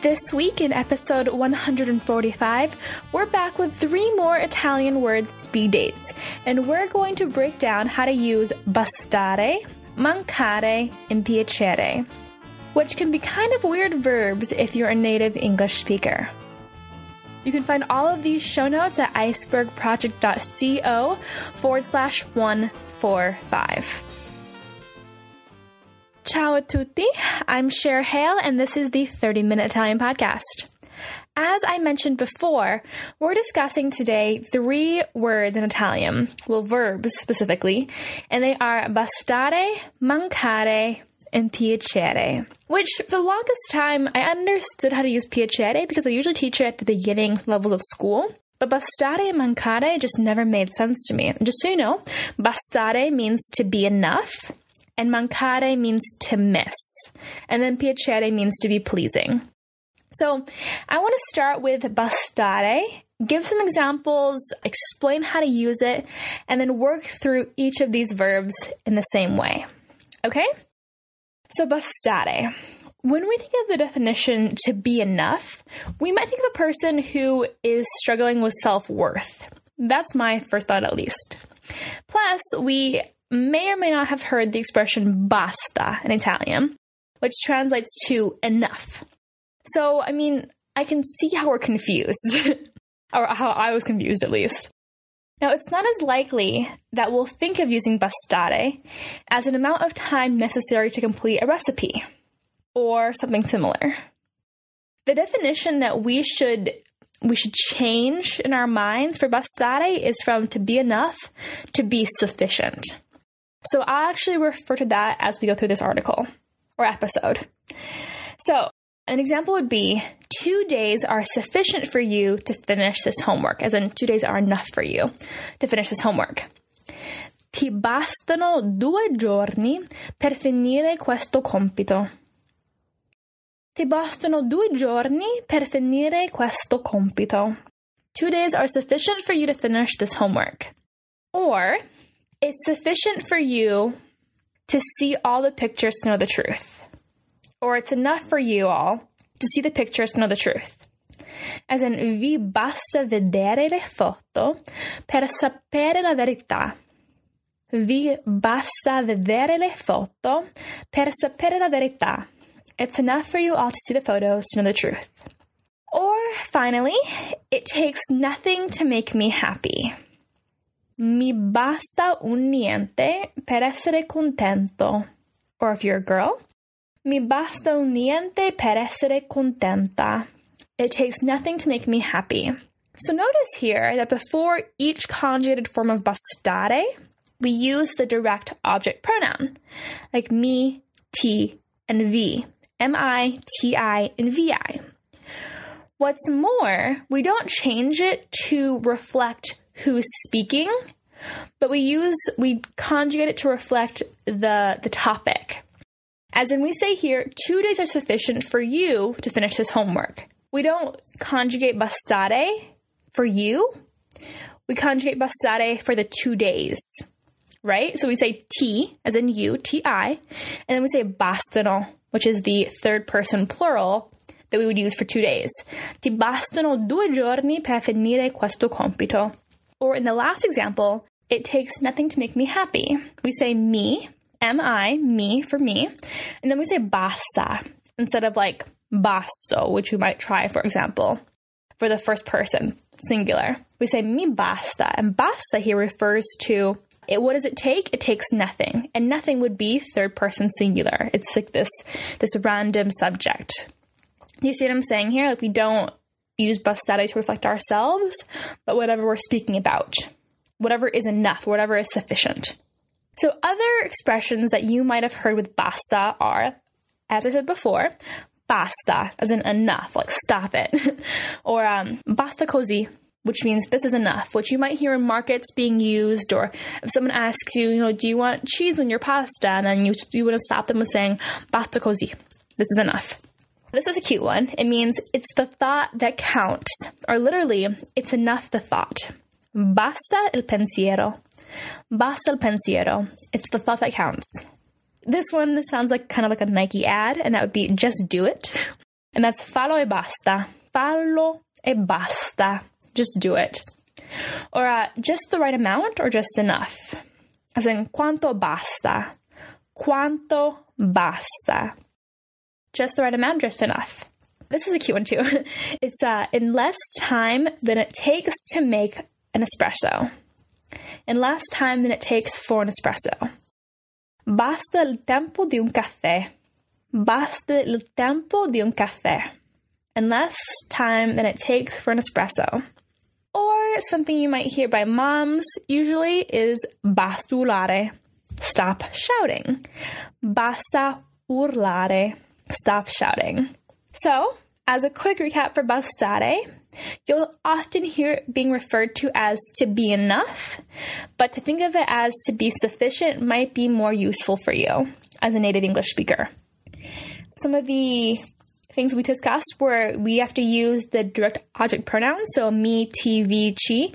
This week in episode 145, we're back with three more Italian word speed dates, and we're going to break down how to use bastare, mancare, and piacere, which can be kind of weird verbs if you're a native English speaker. You can find all of these show notes at icebergproject.co forward slash 145. Ciao a tutti. I'm Cher Hale, and this is the 30 Minute Italian Podcast. As I mentioned before, we're discussing today three words in Italian, well, verbs specifically, and they are bastare, mancare, and piacere. Which, for the longest time, I understood how to use piacere because I usually teach it at the beginning levels of school. But bastare and mancare just never made sense to me. Just so you know, bastare means to be enough, and mancare means to miss, and then piacere means to be pleasing. So I want to start with bastare, give some examples, explain how to use it, and then work through each of these verbs in the same way. Okay? So bastare. When we think of the definition to be enough, we might think of a person who is struggling with self worth. That's my first thought, at least. Plus, we may or may not have heard the expression basta in Italian, which translates to enough. So, I mean, I can see how we're confused, or how I was confused at least. Now, it's not as likely that we'll think of using bastare as an amount of time necessary to complete a recipe or something similar. The definition that we should we should change in our minds for bastare is from to be enough to be sufficient. So I'll actually refer to that as we go through this article or episode. So, an example would be two days are sufficient for you to finish this homework, as in two days are enough for you to finish this homework. Ti bastano due giorni per finire questo compito. Ti bastano due giorni per finire questo compito. Two days are sufficient for you to finish this homework. Or, it's sufficient for you to see all the pictures to know the truth. Or it's enough for you all to see the pictures to know the truth. As in, vi basta vedere le foto per sapere la verità. Vi basta vedere le foto per sapere la verità. It's enough for you all to see the photos to know the truth. Or finally, it takes nothing to make me happy. Mi basta un niente per essere contento. Or if you're a girl, mi basta un niente per essere contenta. It takes nothing to make me happy. So notice here that before each conjugated form of bastare, we use the direct object pronoun, like me, ti, and vi. M I, T I, and V I. What's more, we don't change it to reflect who's speaking, but we use we conjugate it to reflect the the topic. As in we say here, 2 days are sufficient for you to finish this homework. We don't conjugate bastare for you. We conjugate bastare for the 2 days. Right? So we say T as in you, T I, and then we say bastano, which is the third person plural that we would use for two days. Ti bastano due giorni per finire questo compito. Or in the last example, it takes nothing to make me happy. We say me, M I, me for me, and then we say basta instead of like basto, which we might try, for example, for the first person singular. We say mi basta, and basta here refers to it, what does it take? It takes nothing, and nothing would be third person singular. It's like this this random subject. You see what I'm saying here? Like we don't use bastare to reflect ourselves, but whatever we're speaking about, whatever is enough, whatever is sufficient. So other expressions that you might have heard with basta are, as I said before, basta, as in enough, like stop it, or um, basta così, which means this is enough, which you might hear in markets being used, or if someone asks you, you know, do you want cheese on your pasta? And then you, you want to stop them with saying, basta così, this is enough. This is a cute one. It means it's the thought that counts, or literally, it's enough the thought. Basta il pensiero. Basta il pensiero. It's the thought that counts. This one sounds like kind of like a Nike ad, and that would be just do it. And that's fallo e basta. Fallo e basta. Just do it. Or uh, just the right amount or just enough. As in, quanto basta. Quanto basta. Just the right amount, just enough. This is a cute one too. It's uh, in less time than it takes to make an espresso. In less time than it takes for an espresso. Basta il tempo di un caffè. Basta il tempo di un caffè. In less time than it takes for an espresso. Or something you might hear by moms usually is basta urlare. Stop shouting. Basta urlare. Stop shouting. So, as a quick recap for bastare, you'll often hear it being referred to as to be enough, but to think of it as to be sufficient might be more useful for you as a native English speaker. Some of the things we discussed were we have to use the direct object pronoun, so me, ti, vi, chi,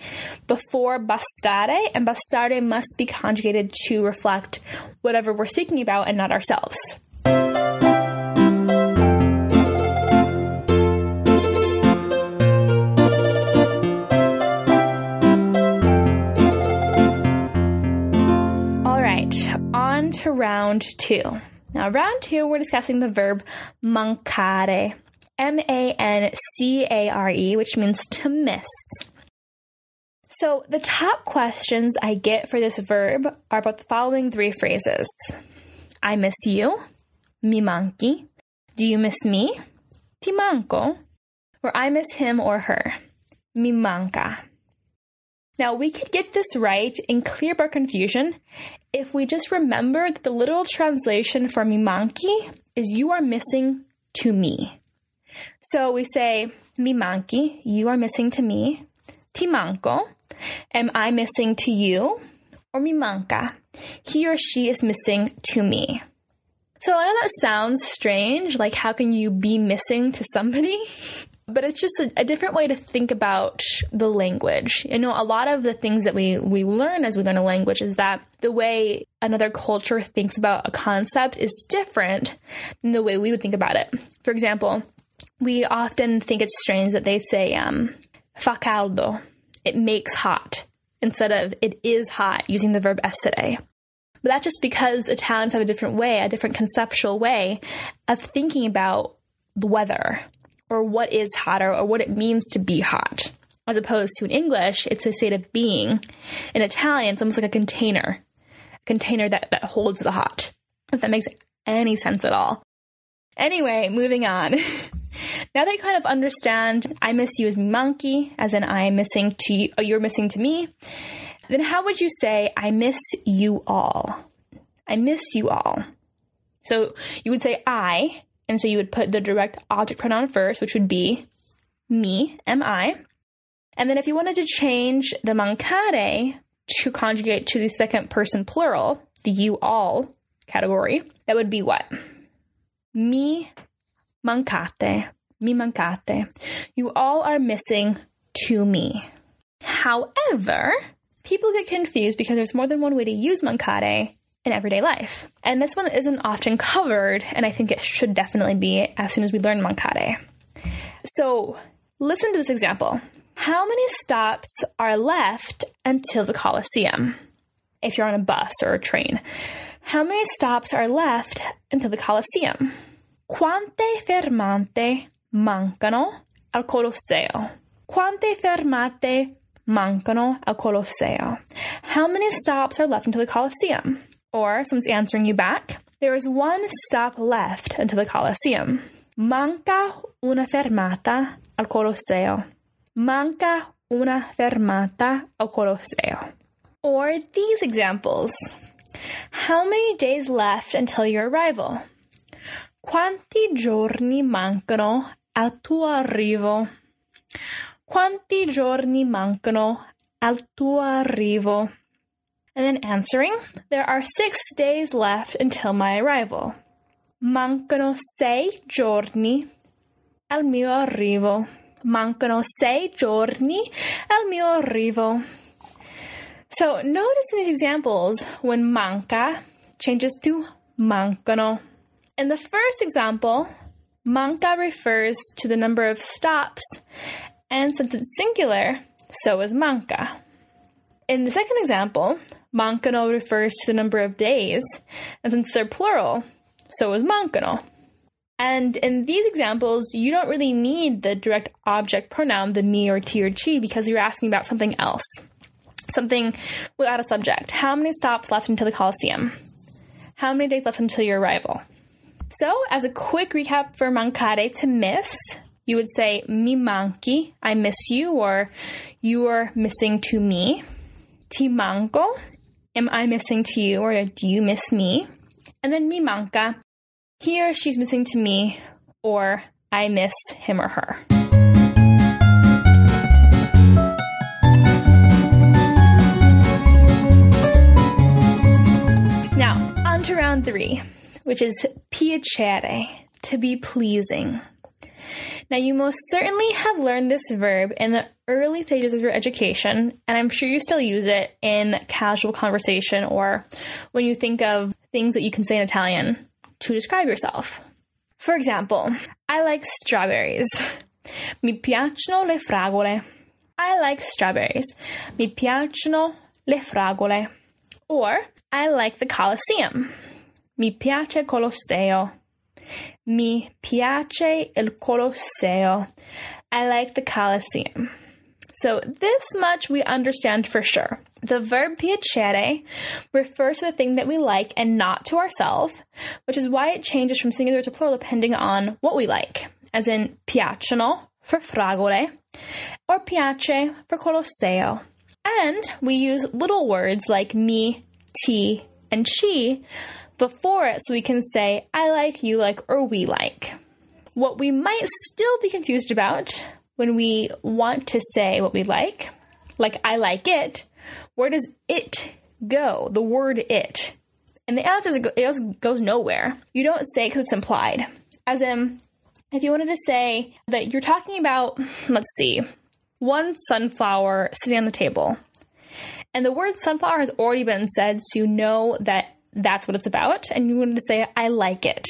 before bastare, and bastare must be conjugated to reflect whatever we're speaking about and not ourselves. Round two. Now, round two, we're discussing the verb mancare. M A N C A R E, which means to miss. So, the top questions I get for this verb are about the following three phrases I miss you, mi manchi, do you miss me, ti manco, or I miss him or her, mi manca. Now, we could get this right and clear up our confusion if we just remember that the literal translation for mi manchi is you are missing to me. So we say, mi manchi, you are missing to me. ti manco, am I missing to you? Or mi manca, he or she is missing to me. So I know that sounds strange, like how can you be missing to somebody? but it's just a, a, different way to think about the language. You know, a lot of the things that we, we learn as we learn a language is that the way another culture thinks about a concept is different than the way we would think about it. For example, we often think it's strange that they say, um, fa caldo, it makes hot, instead of it is hot, using the verb essere. But that's just because Italians have a different way, a different conceptual way of thinking about the weather or what is hotter or what it means to be hot. As opposed to in English, it's a state of being. In Italian, it's almost like a container, a container that, that holds the hot. If that makes any sense at all. Anyway, moving on. now they kind of understand I miss you as monkey, as in I am missing to you, you're missing to me. Then how would you say I miss you all? I miss you all. So you would say I, and so you would put the direct object pronoun first, which would be me, M I. And then if you wanted to change the mancare to conjugate to the second person plural, the you all category, that would be what? Mi mancate. Mi mancate. You all are missing to me. However, people get confused because there's more than one way to use mancare in everyday life. And this one isn't often covered, and I think it should definitely be as soon as we learn mancare. So listen to this example. How many stops are left until the Colosseum? If you're on a bus or a train, how many stops are left until the Colosseum? Quante fermate mancano al Colosseo? Quante fermate mancano al Colosseo? How many stops are left until the Colosseum? Or someone's answering you back. There is one stop left until the Colosseum. Manca una fermata al Colosseo. Manca una fermata al Colosseo. Or these examples. How many days left until your arrival? Quanti giorni mancano al tuo arrivo? Quanti giorni mancano al tuo arrivo? And then answering, there are six days left until my arrival. Mancano sei giorni al mio arrivo. Mancano sei giorni al mio arrivo. So notice in these examples when manca changes to mancano. In the first example, manca refers to the number of stops, and since it's singular, so is manca. In the second example, mancano refers to the number of days, and since they're plural, so is mancano. And in these examples, you don't really need the direct object pronoun, the me or ti or chi, because you're asking about something else. Something without a subject. How many stops left until the Coliseum? How many days left until your arrival? So, as a quick recap for mancare, to miss, you would say mi manchi, I miss you, or you are missing to me. Ti manco, am I missing to you, or do you miss me? And then mi manca, he or she's missing to me, or I miss him or her. Now, on to round three, which is piacere, to be pleasing. Now, you most certainly have learned this verb in the early stages of your education, and I'm sure you still use it in casual conversation or when you think of things that you can say in Italian to describe yourself. For example, I like strawberries. Mi piacciono le fragole. I like strawberries. Mi piacciono le fragole. Or, I like the Colosseum. Mi piace Colosseo. Mi piace il Colosseo. I like the Colosseum. So, this much we understand for sure. The verb piacere refers to the thing that we like and not to ourselves, which is why it changes from singular to plural depending on what we like, as in piacciono for fragole or piace for colosseo. And we use little words like me, ti, and she before it so we can say I like, you like, or we like. What we might still be confused about when we want to say what we like, like I like it, where does it go? The word it. And the answer is it goes nowhere. You don't say because it's implied. As in, if you wanted to say that you're talking about, let's see, one sunflower sitting on the table, and the word sunflower has already been said, so you know that that's what it's about, and you wanted to say, I like it.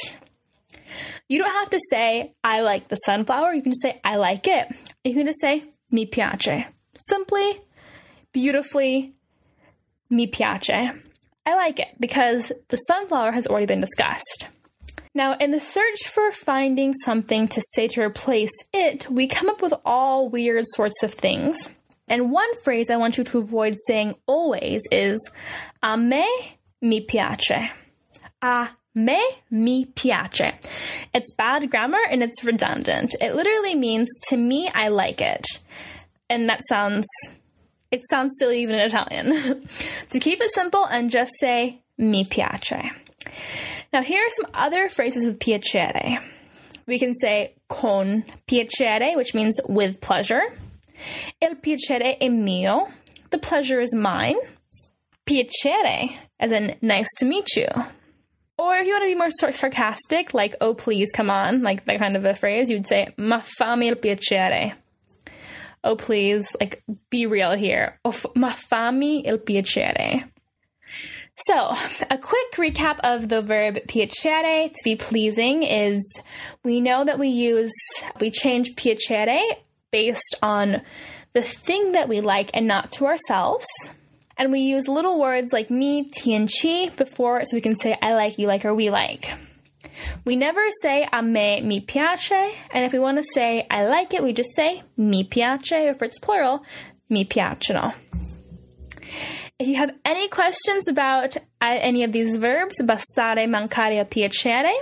You don't have to say, I like the sunflower. You can just say, I like it. You can just say, mi piace. Simply, beautifully, mi piace. I like it because the sunflower has already been discussed. Now, in the search for finding something to say to replace it, we come up with all weird sorts of things. And one phrase I want you to avoid saying always is a me mi piace. A me mi piace. It's bad grammar and it's redundant. It literally means to me I like it. And that sounds it sounds silly even in Italian. to keep it simple and just say mi piace. Now here are some other phrases with piacere. We can say con piacere, which means with pleasure. Il piacere è mio. The pleasure is mine. Piacere, as in nice to meet you. Or if you want to be more sarcastic, like, oh, please, come on, like that kind of a phrase, you'd say, ma fammi il piacere oh please, like be real here. ma fammi il piacere. So, a quick recap of the verb piacere, to be pleasing, is we know that we use, we change piacere based on the thing that we like and not to ourselves. And we use little words like me, ti, and chi before so we can say I like, you like, or we like. We never say a me mi piace, and if we want to say I like it, we just say mi piace, or if it's plural, mi piacciono. If you have any questions about uh, any of these verbs, bastare, mancare, piacere,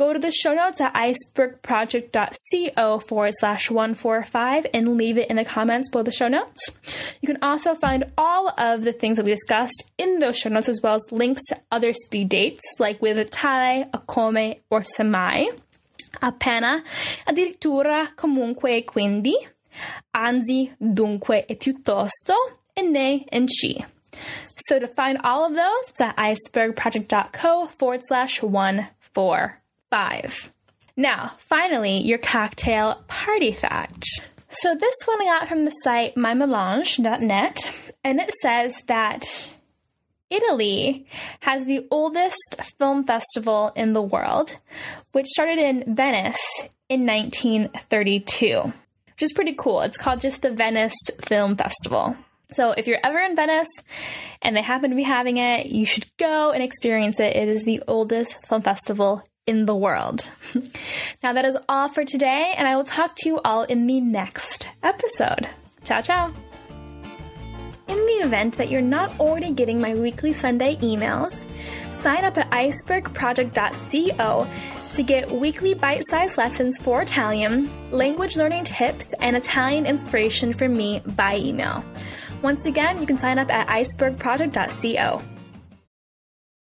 go to the show notes at icebergproject.co forward slash 145 and leave it in the comments below the show notes. You can also find all of the things that we discussed in those show notes as well as links to other speed dates like with a tale, a come, or semmai. Appena, addirittura, comunque quindi, anzi, dunque e piuttosto, e ne and ci. So to find all of those, it's at icebergproject.co forward slash 145. Now, finally, your cocktail party fact. So this one I got from the site mymelange.net, and it says that Italy has the oldest film festival in the world, which started in Venice in 1932, which is pretty cool. It's called just the Venice Film Festival. So if you're ever in Venice and they happen to be having it, you should go and experience it. It is the oldest film festival in the world. now that is all for today, and I will talk to you all in the next episode. Ciao, ciao. In the event that you're not already getting my weekly Sunday emails, sign up at icebergproject.co to get weekly bite sized lessons for Italian, language learning tips, and Italian inspiration from me by email. Once again, you can sign up at icebergproject.co.